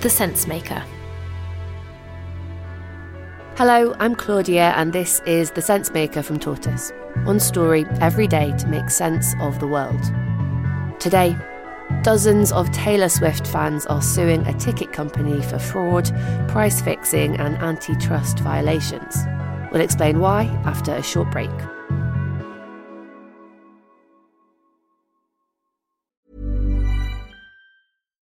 The Sensemaker. Hello, I'm Claudia, and this is The Sensemaker from Tortoise. One story every day to make sense of the world. Today, dozens of Taylor Swift fans are suing a ticket company for fraud, price fixing, and antitrust violations. We'll explain why after a short break.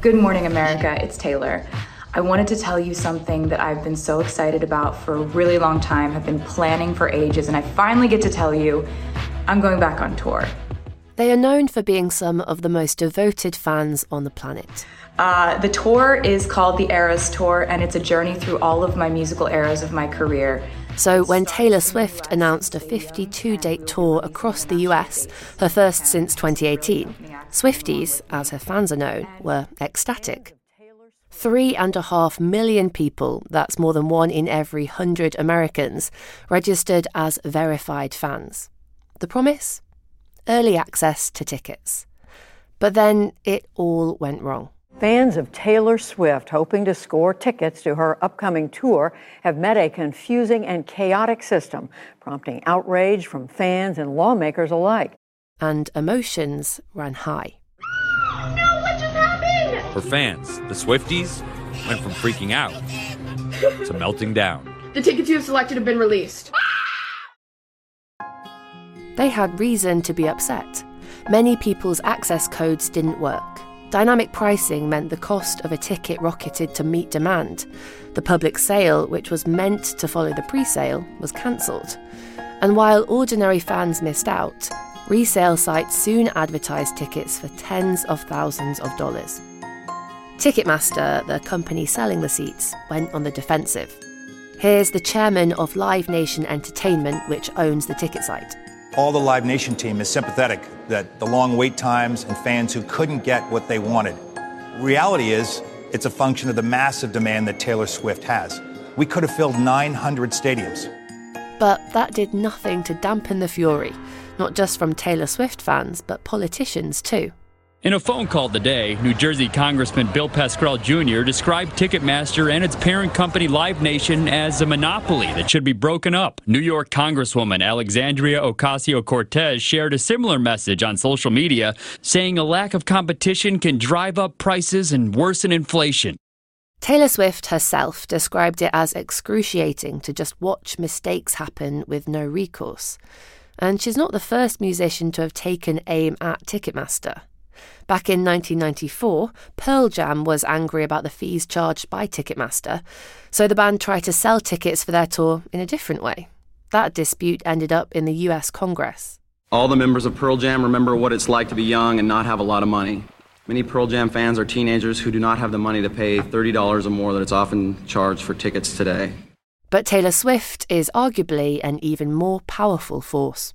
Good morning, America. It's Taylor. I wanted to tell you something that I've been so excited about for a really long time, have been planning for ages, and I finally get to tell you I'm going back on tour. They are known for being some of the most devoted fans on the planet. Uh, the tour is called the Eras Tour, and it's a journey through all of my musical eras of my career. So, when Taylor Swift announced a 52 date tour across the US, her first since 2018, Swifties, as her fans are known, were ecstatic. Three and a half million people, that's more than one in every hundred Americans, registered as verified fans. The promise? Early access to tickets. But then it all went wrong. Fans of Taylor Swift hoping to score tickets to her upcoming tour have met a confusing and chaotic system, prompting outrage from fans and lawmakers alike. And emotions ran high. No, what just happened? For fans, the Swifties went from freaking out to melting down. The tickets you have selected have been released. They had reason to be upset. Many people's access codes didn't work. Dynamic pricing meant the cost of a ticket rocketed to meet demand. The public sale, which was meant to follow the pre sale, was cancelled. And while ordinary fans missed out, resale sites soon advertised tickets for tens of thousands of dollars. Ticketmaster, the company selling the seats, went on the defensive. Here's the chairman of Live Nation Entertainment, which owns the ticket site. All the Live Nation team is sympathetic that the long wait times and fans who couldn't get what they wanted. Reality is, it's a function of the massive demand that Taylor Swift has. We could have filled 900 stadiums. But that did nothing to dampen the fury, not just from Taylor Swift fans, but politicians too. In a phone call today, New Jersey Congressman Bill Pascrell Jr. described Ticketmaster and its parent company Live Nation as a monopoly that should be broken up. New York Congresswoman Alexandria Ocasio Cortez shared a similar message on social media, saying a lack of competition can drive up prices and worsen inflation. Taylor Swift herself described it as excruciating to just watch mistakes happen with no recourse. And she's not the first musician to have taken aim at Ticketmaster. Back in 1994, Pearl Jam was angry about the fees charged by Ticketmaster, so the band tried to sell tickets for their tour in a different way. That dispute ended up in the US Congress. All the members of Pearl Jam remember what it's like to be young and not have a lot of money. Many Pearl Jam fans are teenagers who do not have the money to pay $30 or more that it's often charged for tickets today. But Taylor Swift is arguably an even more powerful force.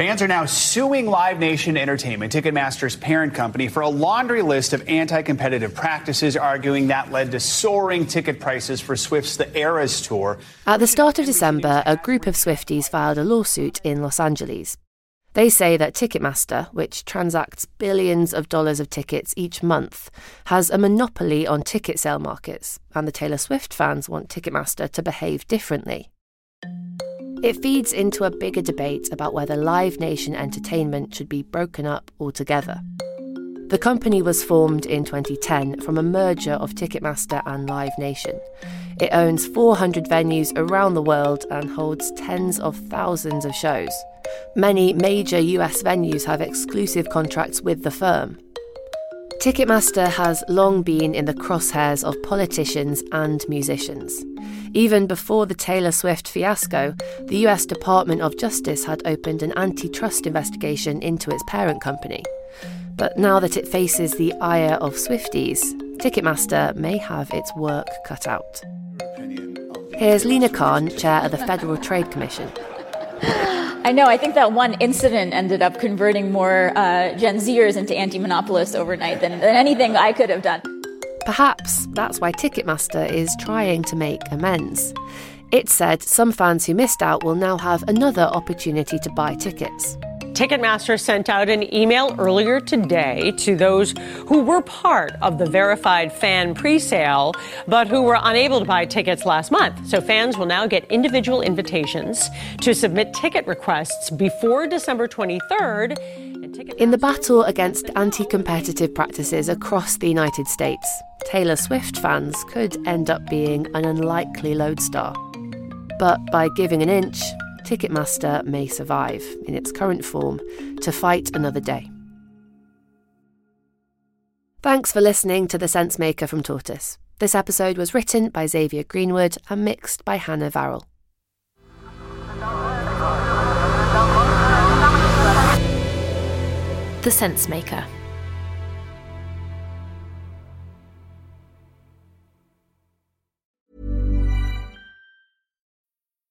Fans are now suing Live Nation Entertainment, Ticketmaster's parent company, for a laundry list of anti competitive practices, arguing that led to soaring ticket prices for Swift's The Eras tour. At the start of December, a group of Swifties filed a lawsuit in Los Angeles. They say that Ticketmaster, which transacts billions of dollars of tickets each month, has a monopoly on ticket sale markets, and the Taylor Swift fans want Ticketmaster to behave differently. It feeds into a bigger debate about whether Live Nation Entertainment should be broken up altogether. The company was formed in 2010 from a merger of Ticketmaster and Live Nation. It owns 400 venues around the world and holds tens of thousands of shows. Many major US venues have exclusive contracts with the firm. Ticketmaster has long been in the crosshairs of politicians and musicians. Even before the Taylor Swift fiasco, the US Department of Justice had opened an antitrust investigation into its parent company. But now that it faces the ire of Swifties, Ticketmaster may have its work cut out. Here's Lina Khan, chair of the Federal Trade Commission. I know. I think that one incident ended up converting more uh, Gen Zers into anti monopolists overnight than, than anything I could have done. Perhaps that's why Ticketmaster is trying to make amends. It said some fans who missed out will now have another opportunity to buy tickets. Ticketmaster sent out an email earlier today to those who were part of the verified fan presale, but who were unable to buy tickets last month. So fans will now get individual invitations to submit ticket requests before December 23rd. In the battle against anti competitive practices across the United States, Taylor Swift fans could end up being an unlikely lodestar. But by giving an inch, Ticketmaster may survive, in its current form, to fight another day. Thanks for listening to The Sensemaker from Tortoise. This episode was written by Xavier Greenwood and mixed by Hannah Varrell. The Sensemaker.